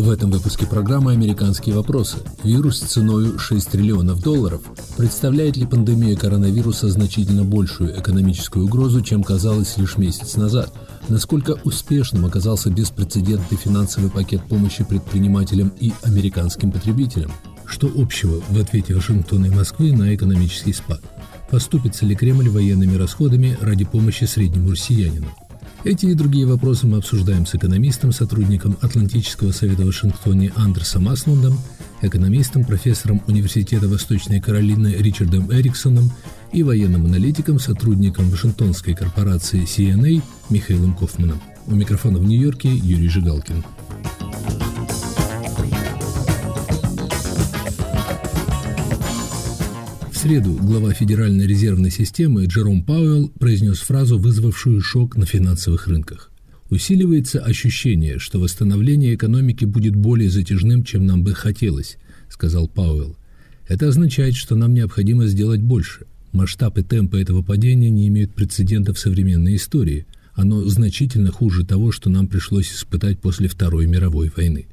В этом выпуске программы «Американские вопросы». Вирус ценой 6 триллионов долларов. Представляет ли пандемия коронавируса значительно большую экономическую угрозу, чем казалось лишь месяц назад? Насколько успешным оказался беспрецедентный финансовый пакет помощи предпринимателям и американским потребителям? Что общего в ответе Вашингтона и Москвы на экономический спад? Поступится ли Кремль военными расходами ради помощи среднему россиянину? Эти и другие вопросы мы обсуждаем с экономистом, сотрудником Атлантического совета в Вашингтоне Андерсом Аслундом, экономистом, профессором Университета Восточной Каролины Ричардом Эриксоном и военным аналитиком, сотрудником Вашингтонской корпорации CNA Михаилом Кофманом. У микрофона в Нью-Йорке Юрий Жигалкин. Среду глава Федеральной резервной системы Джером Пауэлл произнес фразу, вызвавшую шок на финансовых рынках. «Усиливается ощущение, что восстановление экономики будет более затяжным, чем нам бы хотелось», — сказал Пауэлл. «Это означает, что нам необходимо сделать больше. Масштаб и темпы этого падения не имеют прецедента в современной истории. Оно значительно хуже того, что нам пришлось испытать после Второй мировой войны».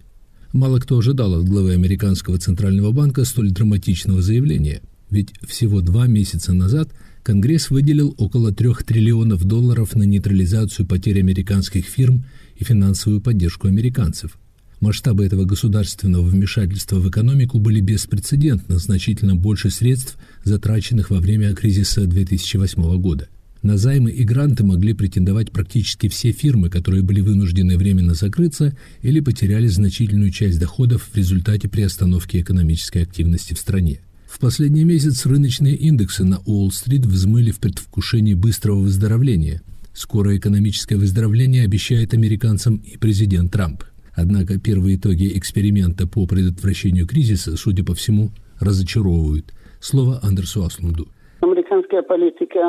Мало кто ожидал от главы американского центрального банка столь драматичного заявления – ведь всего два месяца назад Конгресс выделил около трех триллионов долларов на нейтрализацию потерь американских фирм и финансовую поддержку американцев. Масштабы этого государственного вмешательства в экономику были беспрецедентно, значительно больше средств, затраченных во время кризиса 2008 года. На займы и гранты могли претендовать практически все фирмы, которые были вынуждены временно закрыться или потеряли значительную часть доходов в результате приостановки экономической активности в стране. В последний месяц рыночные индексы на Уолл-стрит взмыли в предвкушении быстрого выздоровления. Скорое экономическое выздоровление обещает американцам и президент Трамп. Однако первые итоги эксперимента по предотвращению кризиса, судя по всему, разочаровывают. Слово Андерсу Аслунду. Американская политика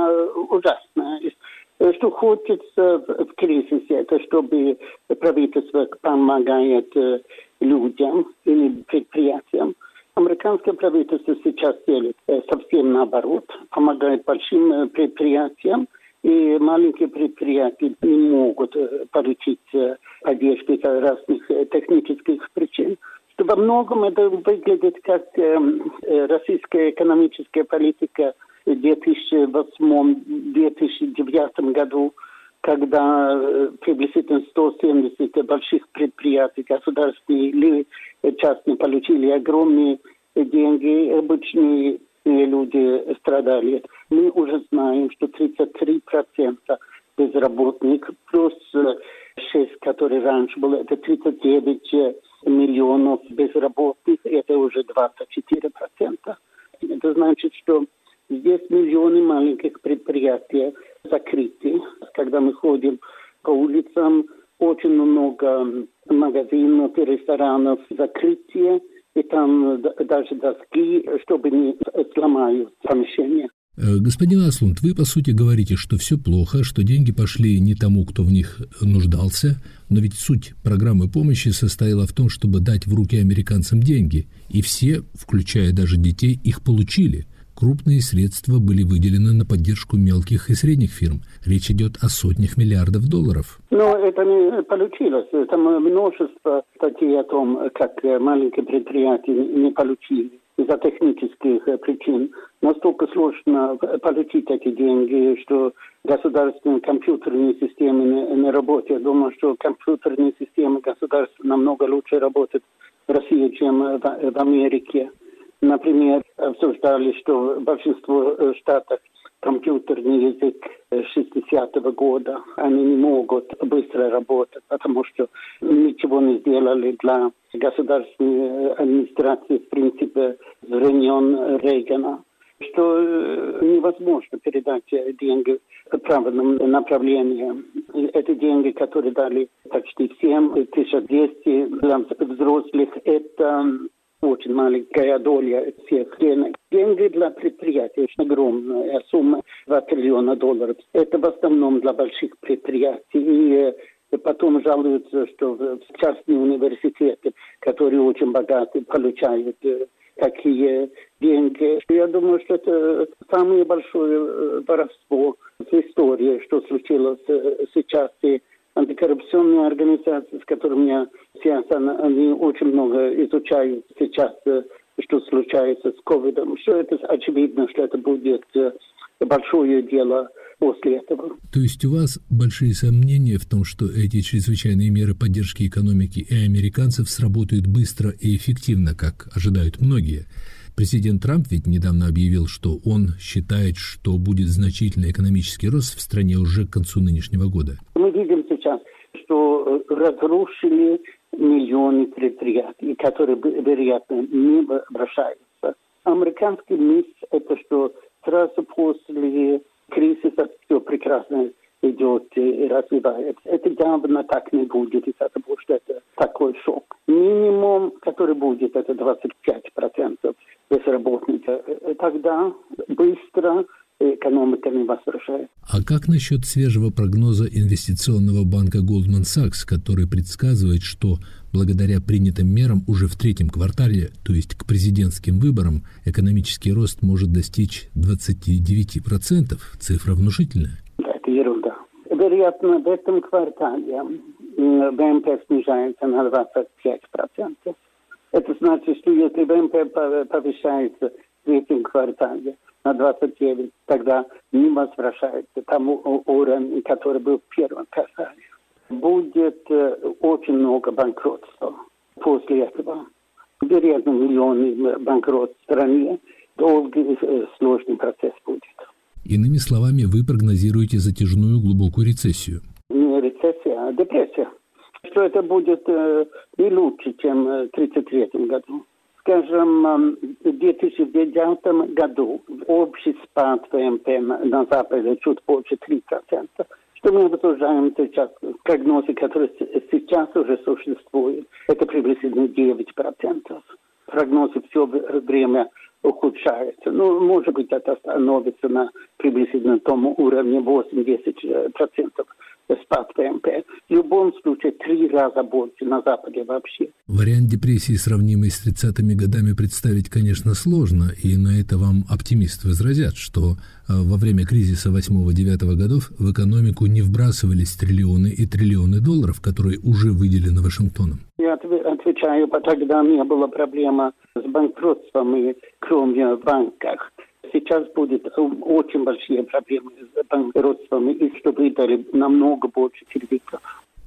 ужасная. Что хочется в кризисе, это чтобы правительство помогает э, людям или предприятиям Американское правительство сейчас делит э, совсем наоборот, помогает большим э, предприятиям, и маленькие предприятия не могут э, получить поддержку из разных технических причин. Во многом это выглядит как российская экономическая политика в 2008-2009 году, когда приблизительно 170 больших предприятий, государственные или частные, получили огромные деньги, обычные люди страдали. Мы уже знаем, что 33% безработных, плюс 6, которые раньше было, это 39 миллионов безработных, это уже 24%. Это значит, что здесь миллионы маленьких предприятий закрыты. Когда мы ходим по улицам, очень много магазинов и ресторанов закрытие и там даже доски, чтобы не сломают помещение. Э, господин Аслунд, вы по сути говорите, что все плохо, что деньги пошли не тому, кто в них нуждался, но ведь суть программы помощи состояла в том, чтобы дать в руки американцам деньги, и все, включая даже детей, их получили – Крупные средства были выделены на поддержку мелких и средних фирм. Речь идет о сотнях миллиардов долларов. Но это не получилось. Там множество статей о том, как маленькие предприятия не получили из-за технических причин. Настолько сложно получить эти деньги, что государственные компьютерные системы не, не работают. Я думаю, что компьютерные системы государства намного лучше работают в России, чем в, в Америке. Например, обсуждали, что большинство э, штатов компьютерный язык 60-го года. Они не могут быстро работать, потому что ничего не сделали для государственной администрации, в принципе, времен Рейгана что э, невозможно передать деньги в правильном направлении. Это деньги, которые дали почти всем, 1200 для взрослых. Это очень маленькая доля всех денег. Деньги для предприятий очень огромная сумма, 2 триллиона долларов. Это в основном для больших предприятий. И потом жалуются, что частные университеты, которые очень богаты, получают э, такие деньги. Я думаю, что это самое большое э, воровство в истории, что случилось э, сейчас. И антикоррупционные организации, с которыми я Сейчас они очень много изучают сейчас, э, что случается с ковидом. Все это очевидно, что это будет э, большое дело после этого. То есть у вас большие сомнения в том, что эти чрезвычайные меры поддержки экономики и американцев сработают быстро и эффективно, как ожидают многие? Президент Трамп ведь недавно объявил, что он считает, что будет значительный экономический рост в стране уже к концу нынешнего года. Мы видим что э, разрушили миллионы предприятий, которые, вероятно, не обращаются. Американский мисс – это что сразу после кризиса все прекрасно идет и развивается. Это явно так не будет из-за того, что это такой шок. Минимум, который будет, это 25% безработных. Тогда быстро экономика не возвращается. А как насчет свежего прогноза инвестиционного банка Goldman Sachs, который предсказывает, что благодаря принятым мерам уже в третьем квартале, то есть к президентским выборам, экономический рост может достичь 29%? Цифра внушительная. Да, это ерунда. Вероятно, в этом квартале ВМП снижается на 25%. Это значит, что если ВМП повышается третьем квартале на 29, тогда не возвращается тому уровню, который был в первом квартале. Будет э, очень много банкротства после этого. Вероятно, миллионы банкрот в стране. Долгий, э, сложный процесс будет. Иными словами, вы прогнозируете затяжную глубокую рецессию. Не рецессия, а депрессия. Что это будет э, не лучше, чем в 1933 году. Скажем, в 2009 году общий спад ВМП на Западе чуть больше 3%. Что мы обсуждаем сейчас, прогнозы, которые сейчас уже существуют, это приблизительно 9%. Прогнозы все время ухудшаются. Ну, может быть, это становится на приблизительно том уровне 8-10% спад ВМП. В любом случае, три раза больше на Западе вообще. Вариант депрессии, сравнимый с 30-ми годами, представить, конечно, сложно, и на это вам оптимисты возразят, что э, во время кризиса 8-9 годов в экономику не вбрасывались триллионы и триллионы долларов, которые уже выделены Вашингтоном. Я отвечаю, тогда не было проблема с банкротством, и кроме банках сейчас будет очень большие проблемы с банкротством, и что выдали намного больше кредитов.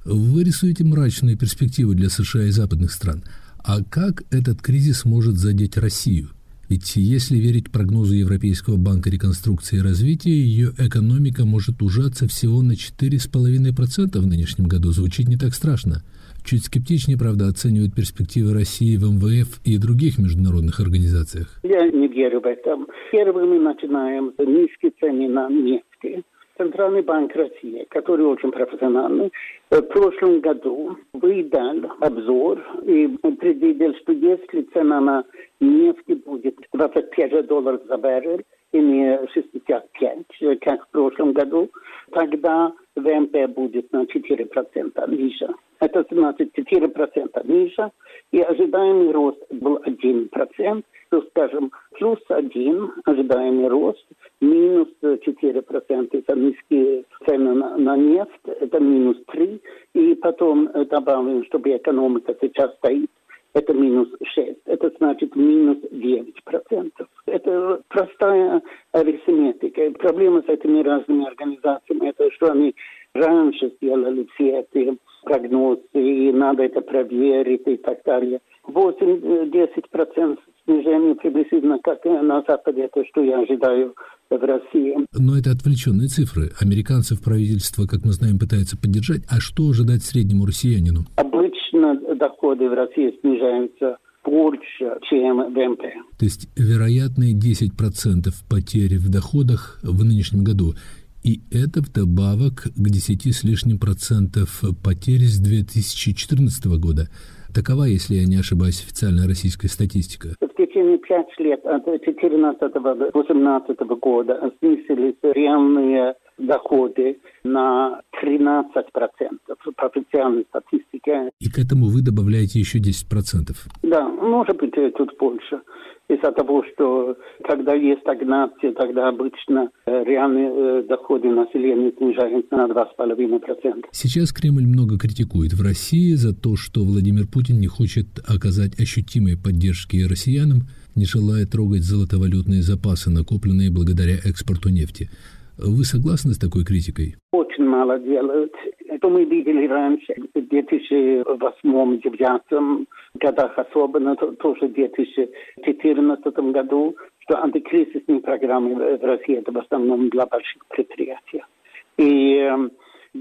Вы рисуете мрачные перспективы для США и западных стран. А как этот кризис может задеть Россию? Ведь если верить прогнозу Европейского банка реконструкции и развития, ее экономика может ужаться всего на 4,5% в нынешнем году. Звучит не так страшно. Чуть скептичнее, правда, оценивают перспективы России в МВФ и других международных организациях. Я не верю в это. Первым мы начинаем с низкие цены на нефть. Центральный банк России, который очень профессиональный, в прошлом году выдал обзор и предвидел, что если цена на нефть будет 25 долларов за баррель, и не 65, как в прошлом году, тогда ВМП будет на 4% ниже. Это значит 4% ниже, и ожидаемый рост был 1%, то, скажем, плюс 1 ожидаемый рост, минус 4% это низкие цены на, на нефть, это минус 3, и потом добавим, чтобы экономика сейчас стоит это минус 6. Это значит минус 9%. Это простая арифметика. Проблема с этими разными организациями, это что они раньше сделали все эти прогнозы, и надо это проверить и так далее. 8-10% снижение приблизительно как на Западе, это что я ожидаю в России. Но это отвлеченные цифры. Американцев правительство, как мы знаем, пытается поддержать. А что ожидать среднему россиянину? Обычно доходы в России снижаются больше, чем ВМП. То есть вероятные 10% потери в доходах в нынешнем году. И это вдобавок к 10 с лишним процентов потерь с 2014 года. Такова, если я не ошибаюсь, официальная российская статистика. В течение пять лет от 2014 до 2018 года снизились реальные доходы на 13% по официальной статистике. И к этому вы добавляете еще 10%? Да, может быть, чуть больше. Из-за того, что когда есть стагнация, тогда обычно э, реальные э, доходы населения снижаются на 2,5%. Сейчас Кремль много критикует в России за то, что Владимир Путин не хочет оказать ощутимой поддержки россиянам, не желая трогать золотовалютные запасы, накопленные благодаря экспорту нефти. Вы согласны с такой критикой? Очень мало делают. Это мы видели раньше, в 2008-2009 годах, особенно тоже в 2014 году, что антикризисные программы в России это в основном для больших предприятий. И э,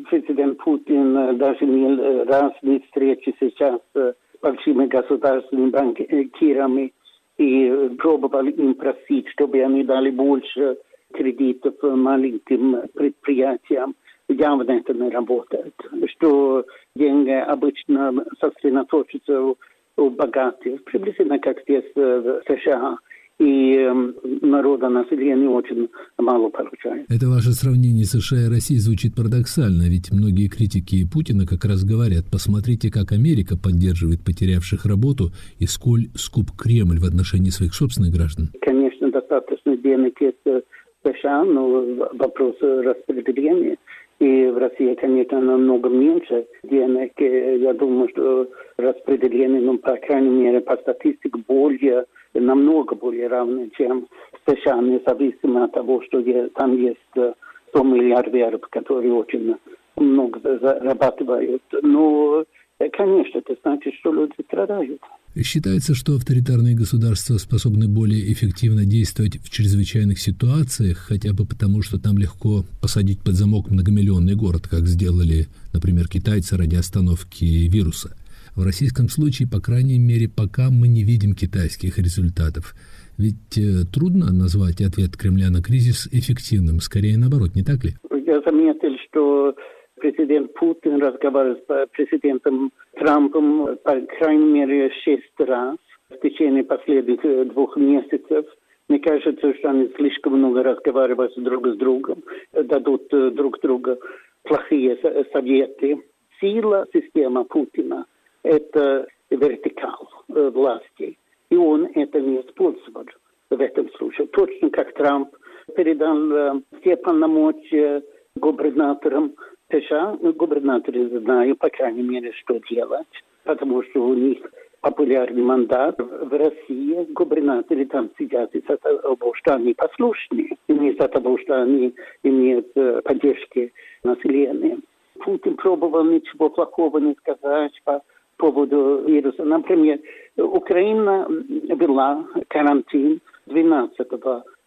президент Путин даже не раз не встречи сейчас с большими государственными банкирами и пробовал им просить, чтобы они дали больше кредитов маленьким предприятиям. Явно это не работает. Что деньги обычно сосредоточатся у богатых, приблизительно как здесь в США и эм, народа населения очень мало получает. Это ваше сравнение США и России звучит парадоксально, ведь многие критики Путина как раз говорят, посмотрите, как Америка поддерживает потерявших работу и сколь скуп Кремль в отношении своих собственных граждан. Конечно, достаточно денег есть в США, но вопрос распределения и в России, конечно, намного меньше денег. Я думаю, что распределение, ну, по крайней мере, по статистике, более намного более равны, чем в США, независимо от того, что там есть 100 э, миллиардеров, которые очень много зарабатывают. Но, конечно, это значит, что люди страдают. Считается, что авторитарные государства способны более эффективно действовать в чрезвычайных ситуациях, хотя бы потому, что там легко посадить под замок многомиллионный город, как сделали, например, китайцы ради остановки вируса. В российском случае, по крайней мере, пока мы не видим китайских результатов. Ведь э, трудно назвать ответ Кремля на кризис эффективным, скорее наоборот, не так ли? Я заметил, что президент Путин разговаривал с президентом Трампом по крайней мере шесть раз в течение последних двух месяцев. Мне кажется, что они слишком много разговаривают друг с другом, дадут друг другу плохие советы. Сила системы Путина это вертикал власти. И он это не использовал в этом случае. Точно как Трамп передал все полномочия губернаторам США. Ну, губернаторы знают, по крайней мере, что делать, потому что у них популярный мандат в России. Губернаторы там сидят из-за того, что они послушные, не из-за того, что они имеют э, поддержки населения. Путин пробовал ничего плохого не сказать по поводу вируса. Например, Украина ввела карантин 12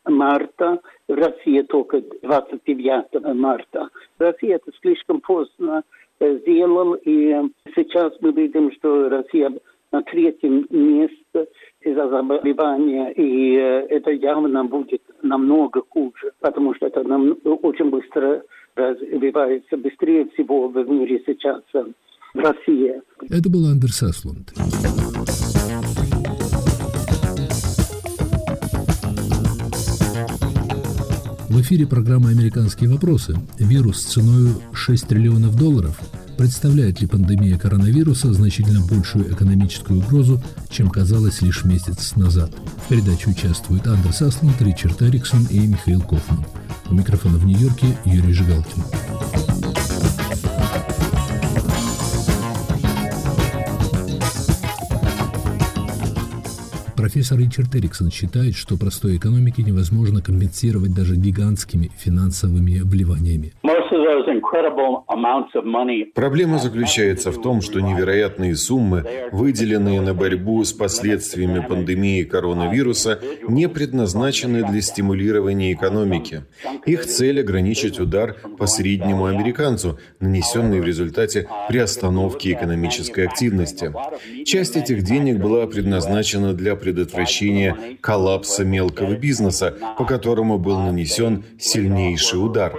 марта, Россия только 29 марта. Россия это слишком поздно э, сделал, и сейчас мы видим, что Россия на третьем месте из-за заболевания, и э, это явно будет намного хуже, потому что это нам очень быстро развивается, быстрее всего в мире сейчас в России. Это был Андерс Аслунд. В эфире программа «Американские вопросы». Вирус ценой 6 триллионов долларов. Представляет ли пандемия коронавируса значительно большую экономическую угрозу, чем казалось лишь месяц назад? В передаче участвуют Андерс Асланд, Ричард Эриксон и Михаил Кофман. У микрофона в Нью-Йорке Юрий Жигалкин. Профессор Ричард Эриксон считает, что простой экономике невозможно компенсировать даже гигантскими финансовыми вливаниями. Проблема заключается в том, что невероятные суммы, выделенные на борьбу с последствиями пандемии коронавируса, не предназначены для стимулирования экономики. Их цель – ограничить удар по среднему американцу, нанесенный в результате приостановки экономической активности. Часть этих денег была предназначена для предотвращения коллапса мелкого бизнеса, по которому был нанесен сильнейший удар.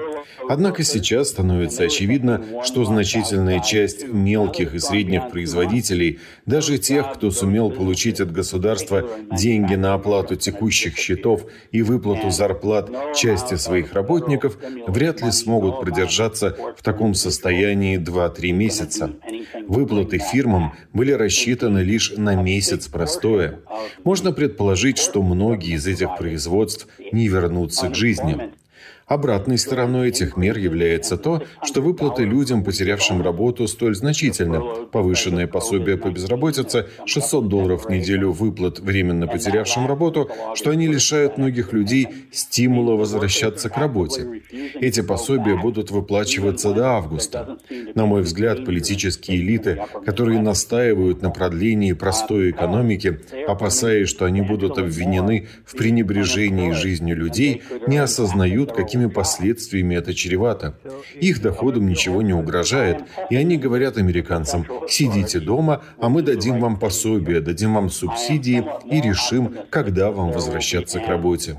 Однако сейчас становится очевидно, что значительная часть мелких и средних производителей, даже тех, кто сумел получить от государства деньги на оплату текущих счетов и выплату зарплат части своих работников, вряд ли смогут продержаться в таком состоянии 2-3 месяца. Выплаты фирмам были рассчитаны лишь на месяц простоя. Можно предположить, что многие из этих производств не вернутся к жизни. Обратной стороной этих мер является то, что выплаты людям, потерявшим работу, столь значительны. Повышенное пособие по безработице, 600 долларов в неделю выплат временно потерявшим работу, что они лишают многих людей стимула возвращаться к работе. Эти пособия будут выплачиваться до августа. На мой взгляд, политические элиты, которые настаивают на продлении простой экономики, опасаясь, что они будут обвинены в пренебрежении жизнью людей, не осознают, каким какими последствиями это чревато. Их доходам ничего не угрожает, и они говорят американцам, сидите дома, а мы дадим вам пособие, дадим вам субсидии и решим, когда вам возвращаться к работе.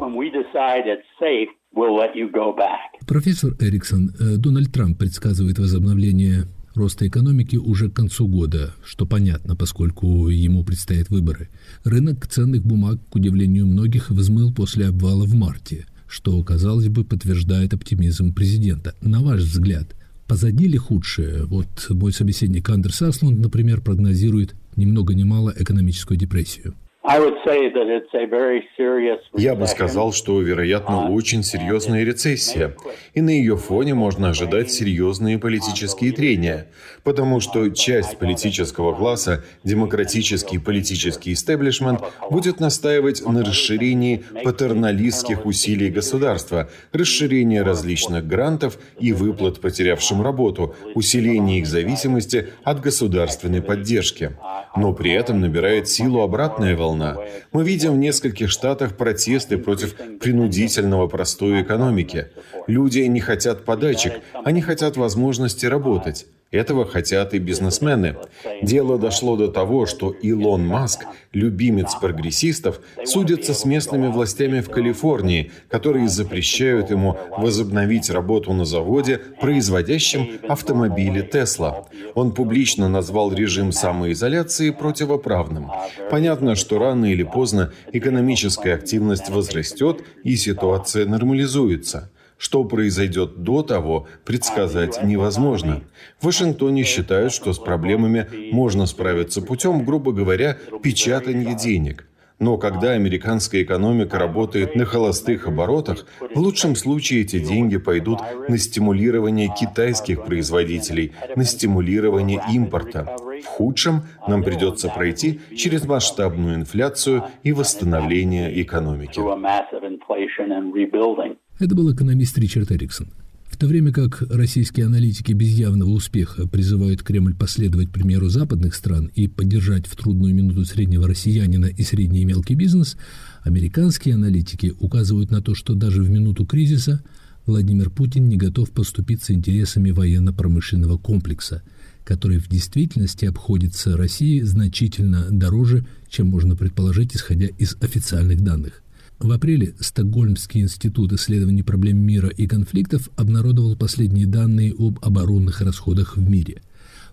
Профессор Эриксон, э, Дональд Трамп предсказывает возобновление роста экономики уже к концу года, что понятно, поскольку ему предстоят выборы. Рынок ценных бумаг, к удивлению многих, взмыл после обвала в марте – что, казалось бы, подтверждает оптимизм президента. На ваш взгляд, позади ли худшее? Вот мой собеседник Андерс Аслунд, например, прогнозирует ни много ни мало экономическую депрессию. Я бы сказал, что, вероятно, очень серьезная рецессия, и на ее фоне можно ожидать серьезные политические трения, потому что часть политического класса, демократический политический истеблишмент, будет настаивать на расширении патерналистских усилий государства, расширении различных грантов и выплат потерявшим работу, усилении их зависимости от государственной поддержки. Но при этом набирает силу обратная волна волна. Мы видим в нескольких штатах протесты против принудительного простоя экономики. Люди не хотят подачек, они хотят возможности работать. Этого хотят и бизнесмены. Дело дошло до того, что Илон Маск, любимец прогрессистов, судится с местными властями в Калифорнии, которые запрещают ему возобновить работу на заводе, производящем автомобили Тесла. Он публично назвал режим самоизоляции противоправным. Понятно, что рано или поздно экономическая активность возрастет и ситуация нормализуется. Что произойдет до того, предсказать невозможно. В Вашингтоне считают, что с проблемами можно справиться путем, грубо говоря, печатания денег. Но когда американская экономика работает на холостых оборотах, в лучшем случае эти деньги пойдут на стимулирование китайских производителей, на стимулирование импорта. В худшем нам придется пройти через масштабную инфляцию и восстановление экономики. Это был экономист Ричард Эриксон. В то время как российские аналитики без явного успеха призывают Кремль последовать примеру западных стран и поддержать в трудную минуту среднего россиянина и средний и мелкий бизнес, американские аналитики указывают на то, что даже в минуту кризиса Владимир Путин не готов поступиться интересами военно-промышленного комплекса, который в действительности обходится России значительно дороже, чем можно предположить, исходя из официальных данных. В апреле Стокгольмский институт исследований проблем мира и конфликтов обнародовал последние данные об оборонных расходах в мире.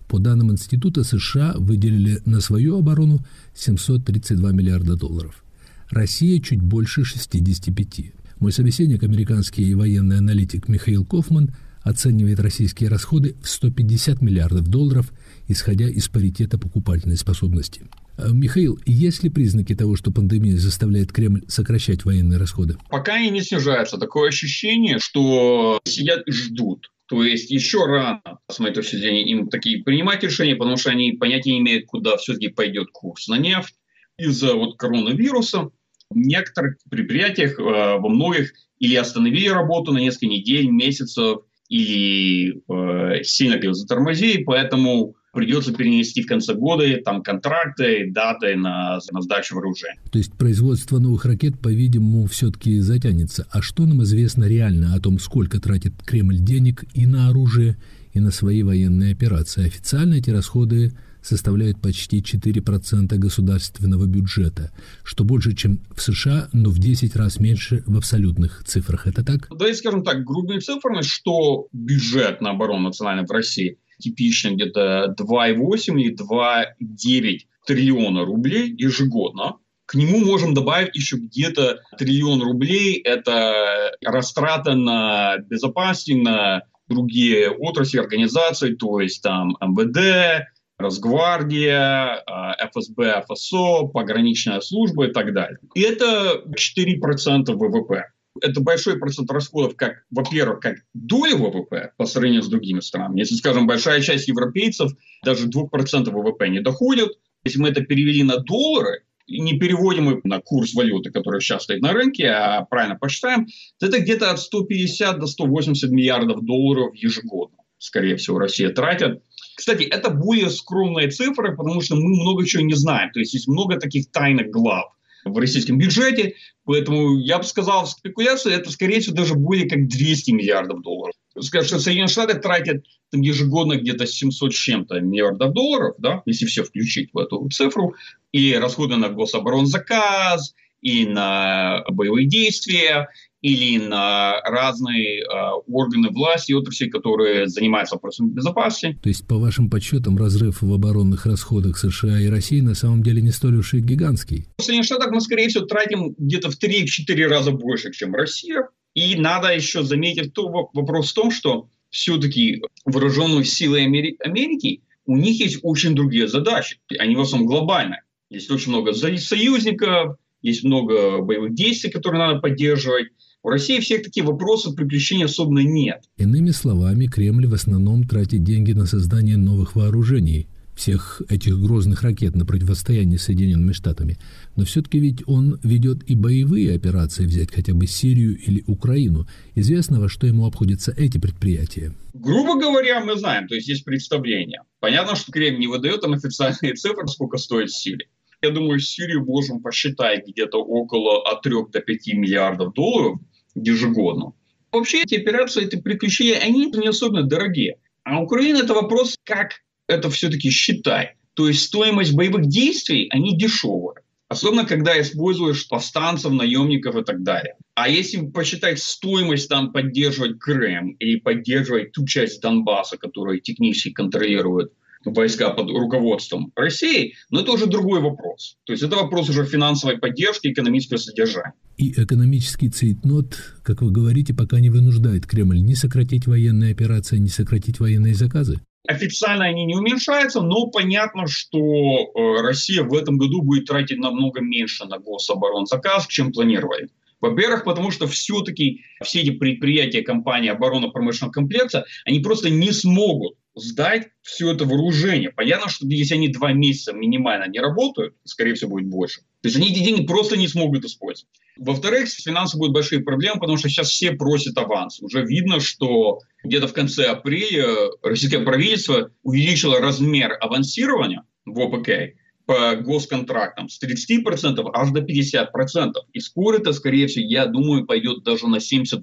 По данным института, США выделили на свою оборону 732 миллиарда долларов. Россия чуть больше 65. Мой собеседник, американский военный аналитик Михаил Кофман, оценивает российские расходы в 150 миллиардов долларов, исходя из паритета покупательной способности. Э, Михаил, есть ли признаки того, что пандемия заставляет Кремль сокращать военные расходы? Пока они не снижаются. Такое ощущение, что сидят и ждут. То есть еще рано, с моей точки зрения, им такие принимать решения, потому что они понятия не имеют, куда все-таки пойдет курс на нефть. Из-за вот коронавируса в некоторых предприятиях, э, во многих, или остановили работу на несколько недель, месяцев, или э, сильно затормозили, поэтому придется перенести в конце года там контракты, даты на, на сдачу вооружения. То есть производство новых ракет, по-видимому, все-таки затянется. А что нам известно реально о том, сколько тратит Кремль денег и на оружие, и на свои военные операции? Официально эти расходы составляют почти 4% государственного бюджета, что больше, чем в США, но в 10 раз меньше в абсолютных цифрах. Это так? Да, и скажем так, грубыми цифрами, что бюджет на оборону национальной в России типично где-то 2,8 или 2,9 триллиона рублей ежегодно. К нему можем добавить еще где-то триллион рублей. Это растрата на безопасность, на другие отрасли, организации, то есть там МВД, Росгвардия, а, ФСБ, ФСО, пограничная служба и так далее. И это 4% ВВП. Это большой процент расходов, как, во-первых, как доля ВВП по сравнению с другими странами. Если, скажем, большая часть европейцев даже 2% ВВП не доходит, если мы это перевели на доллары, не переводим их на курс валюты, который сейчас стоит на рынке, а правильно посчитаем, то это где-то от 150 до 180 миллиардов долларов ежегодно, скорее всего, Россия тратит. Кстати, это более скромные цифры, потому что мы много чего не знаем. То есть есть много таких тайных глав в российском бюджете, поэтому я бы сказал, спекуляция это, скорее всего, даже более как 200 миллиардов долларов. Скажем, что Соединенные Штаты тратят там, ежегодно где-то 700 с чем-то миллиардов долларов, да, если все включить в эту цифру, и расходы на гособоронзаказ, и на боевые действия, или на разные э, органы власти и отрасли, которые занимаются вопросами безопасности. То есть, по вашим подсчетам, разрыв в оборонных расходах США и России на самом деле не столь уж и гигантский? В Соединенных Штатах мы, скорее всего, тратим где-то в 3-4 раза больше, чем Россия. И надо еще заметить то, вопрос в том, что все-таки вооруженные силы Америки, у них есть очень другие задачи. Они в основном глобальные. Есть очень много союзников, есть много боевых действий, которые надо поддерживать. У России всех таких вопросов приключений особенно нет. Иными словами, Кремль в основном тратит деньги на создание новых вооружений, всех этих грозных ракет на противостояние с Соединенными Штатами. Но все-таки ведь он ведет и боевые операции, взять хотя бы Сирию или Украину. Известно, во что ему обходятся эти предприятия. Грубо говоря, мы знаем, то есть есть представление. Понятно, что Кремль не выдает там официальные цифры, сколько стоит Сирия. Я думаю, Сирию можем посчитать где-то около от 3 до 5 миллиардов долларов – ежегодно. Вообще эти операции, эти приключения, они не особенно дорогие. А Украина это вопрос, как это все-таки считать. То есть стоимость боевых действий, они дешевые. Особенно, когда используешь повстанцев, наемников и так далее. А если посчитать стоимость там поддерживать Крым и поддерживать ту часть Донбасса, которую технически контролирует войска под руководством России, но это уже другой вопрос. То есть это вопрос уже финансовой поддержки, экономического содержания. И экономический цейтнот, как вы говорите, пока не вынуждает Кремль ни сократить военные операции, ни сократить военные заказы? Официально они не уменьшаются, но понятно, что э, Россия в этом году будет тратить намного меньше на гособоронзаказ, чем планировали. Во-первых, потому что все-таки все эти предприятия компании оборонно-промышленного комплекса, они просто не смогут сдать все это вооружение. Понятно, что если они два месяца минимально не работают, скорее всего, будет больше. То есть они эти деньги просто не смогут использовать. Во-вторых, с финансами будут большие проблемы, потому что сейчас все просят аванс. Уже видно, что где-то в конце апреля российское правительство увеличило размер авансирования в ОПК по госконтрактам с 30% аж до 50%. И скоро это, скорее всего, я думаю, пойдет даже на 70-80%.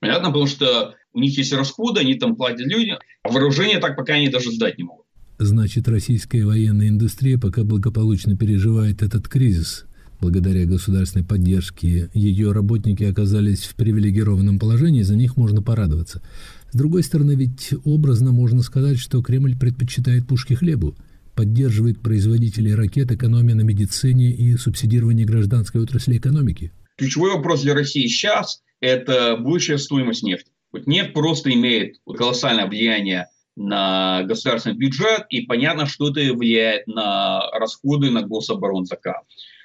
Понятно, потому что у них есть расходы, они там платят людям, а вооружение так пока они даже сдать не могут. Значит, российская военная индустрия пока благополучно переживает этот кризис. Благодаря государственной поддержке ее работники оказались в привилегированном положении, за них можно порадоваться. С другой стороны, ведь образно можно сказать, что Кремль предпочитает пушки хлебу, поддерживает производителей ракет, экономия на медицине и субсидирование гражданской отрасли экономики. Ключевой вопрос для России сейчас это будущая стоимость нефти. Вот нефть просто имеет колоссальное влияние на государственный бюджет, и понятно, что это влияет на расходы на гособоронзаказ.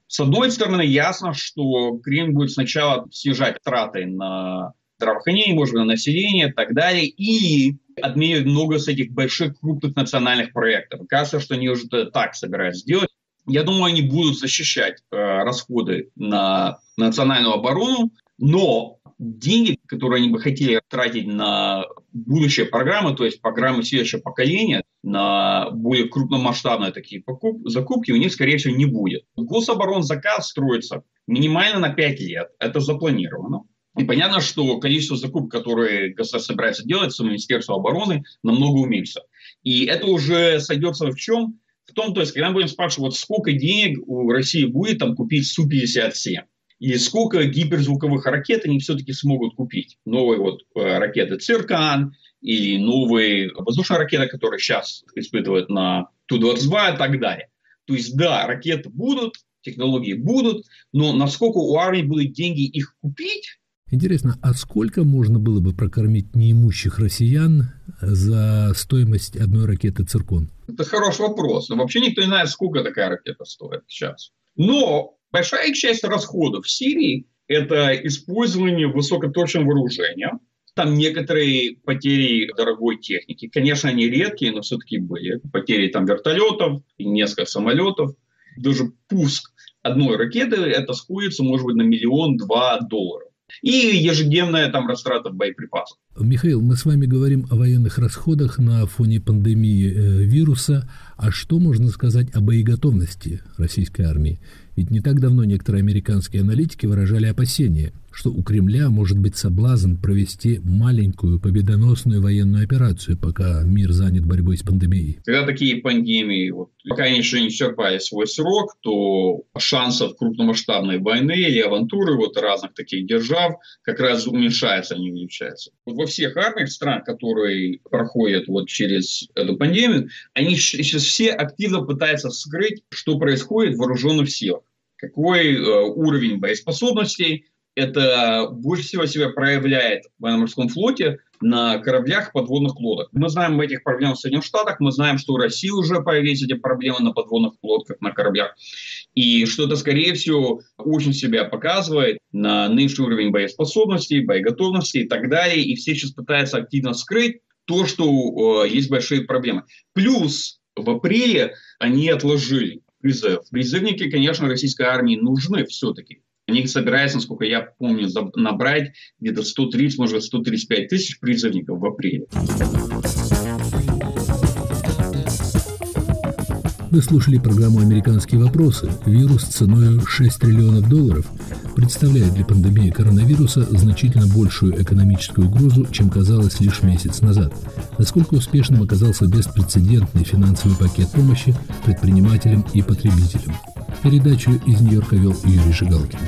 С одной стороны, ясно, что Кремль будет сначала снижать траты на здравоохранение, может быть, на население и так далее, и отменить много с этих больших крупных национальных проектов. Кажется, что они уже так собираются сделать. Я думаю, они будут защищать э, расходы на национальную оборону, но деньги, которые они бы хотели тратить на будущие программы, то есть программы следующего поколения, на более крупномасштабные такие покуп, закупки, у них, скорее всего, не будет. Гособоронзаказ строится минимально на 5 лет. Это запланировано. И понятно, что количество закупок, которые государство собирается делать, с Министерства обороны, намного уменьшится. И это уже сойдется в чем? В том, то есть, когда мы будем спрашивать, вот сколько денег у России будет там купить Су-57, и сколько гиперзвуковых ракет они все-таки смогут купить. Новые вот э, ракеты «Циркон» и новые воздушные ракеты, которые сейчас испытывают на Ту-22 и так далее. То есть, да, ракеты будут, технологии будут, но насколько у армии будут деньги их купить, Интересно, а сколько можно было бы прокормить неимущих россиян за стоимость одной ракеты «Циркон»? Это хороший вопрос. Но вообще никто не знает, сколько такая ракета стоит сейчас. Но большая часть расходов в Сирии – это использование высокоточного вооружения. Там некоторые потери дорогой техники. Конечно, они редкие, но все-таки были. Потери там вертолетов, несколько самолетов. Даже пуск одной ракеты, это сходится, может быть, на миллион-два долларов и ежедневная там растрата боеприпасов. Михаил, мы с вами говорим о военных расходах на фоне пандемии э, вируса. А что можно сказать о боеготовности российской армии? Ведь не так давно некоторые американские аналитики выражали опасения, что у Кремля может быть соблазн провести маленькую победоносную военную операцию, пока мир занят борьбой с пандемией. Когда такие пандемии, вот, еще не исчерпали свой срок, то шансов крупномасштабной войны или авантуры вот разных таких держав как раз уменьшается, а не увеличается. Во всех армиях стран, которые проходят вот через эту пандемию, они сейчас все активно пытаются скрыть, что происходит в вооруженных силах какой э, уровень боеспособностей. Это больше всего себя проявляет в военно-морском флоте на кораблях подводных лодок. Мы знаем этих проблем в Соединенных Штатах, мы знаем, что у России уже появились эти проблемы на подводных лодках, на кораблях. И что это, скорее всего, очень себя показывает на нынешний уровень боеспособности, боеготовности и так далее. И все сейчас пытаются активно скрыть то, что э, есть большие проблемы. Плюс в апреле они отложили призыв. Призывники, конечно, российской армии нужны все-таки. Они собираются, насколько я помню, набрать где-то 130, может 135 тысяч призывников в апреле. Вы слушали программу «Американские вопросы». Вирус ценой 6 триллионов долларов представляет для пандемии коронавируса значительно большую экономическую угрозу, чем казалось лишь месяц назад. Насколько успешным оказался беспрецедентный финансовый пакет помощи предпринимателям и потребителям. Передачу из Нью-Йорка вел Юрий Жигалкин.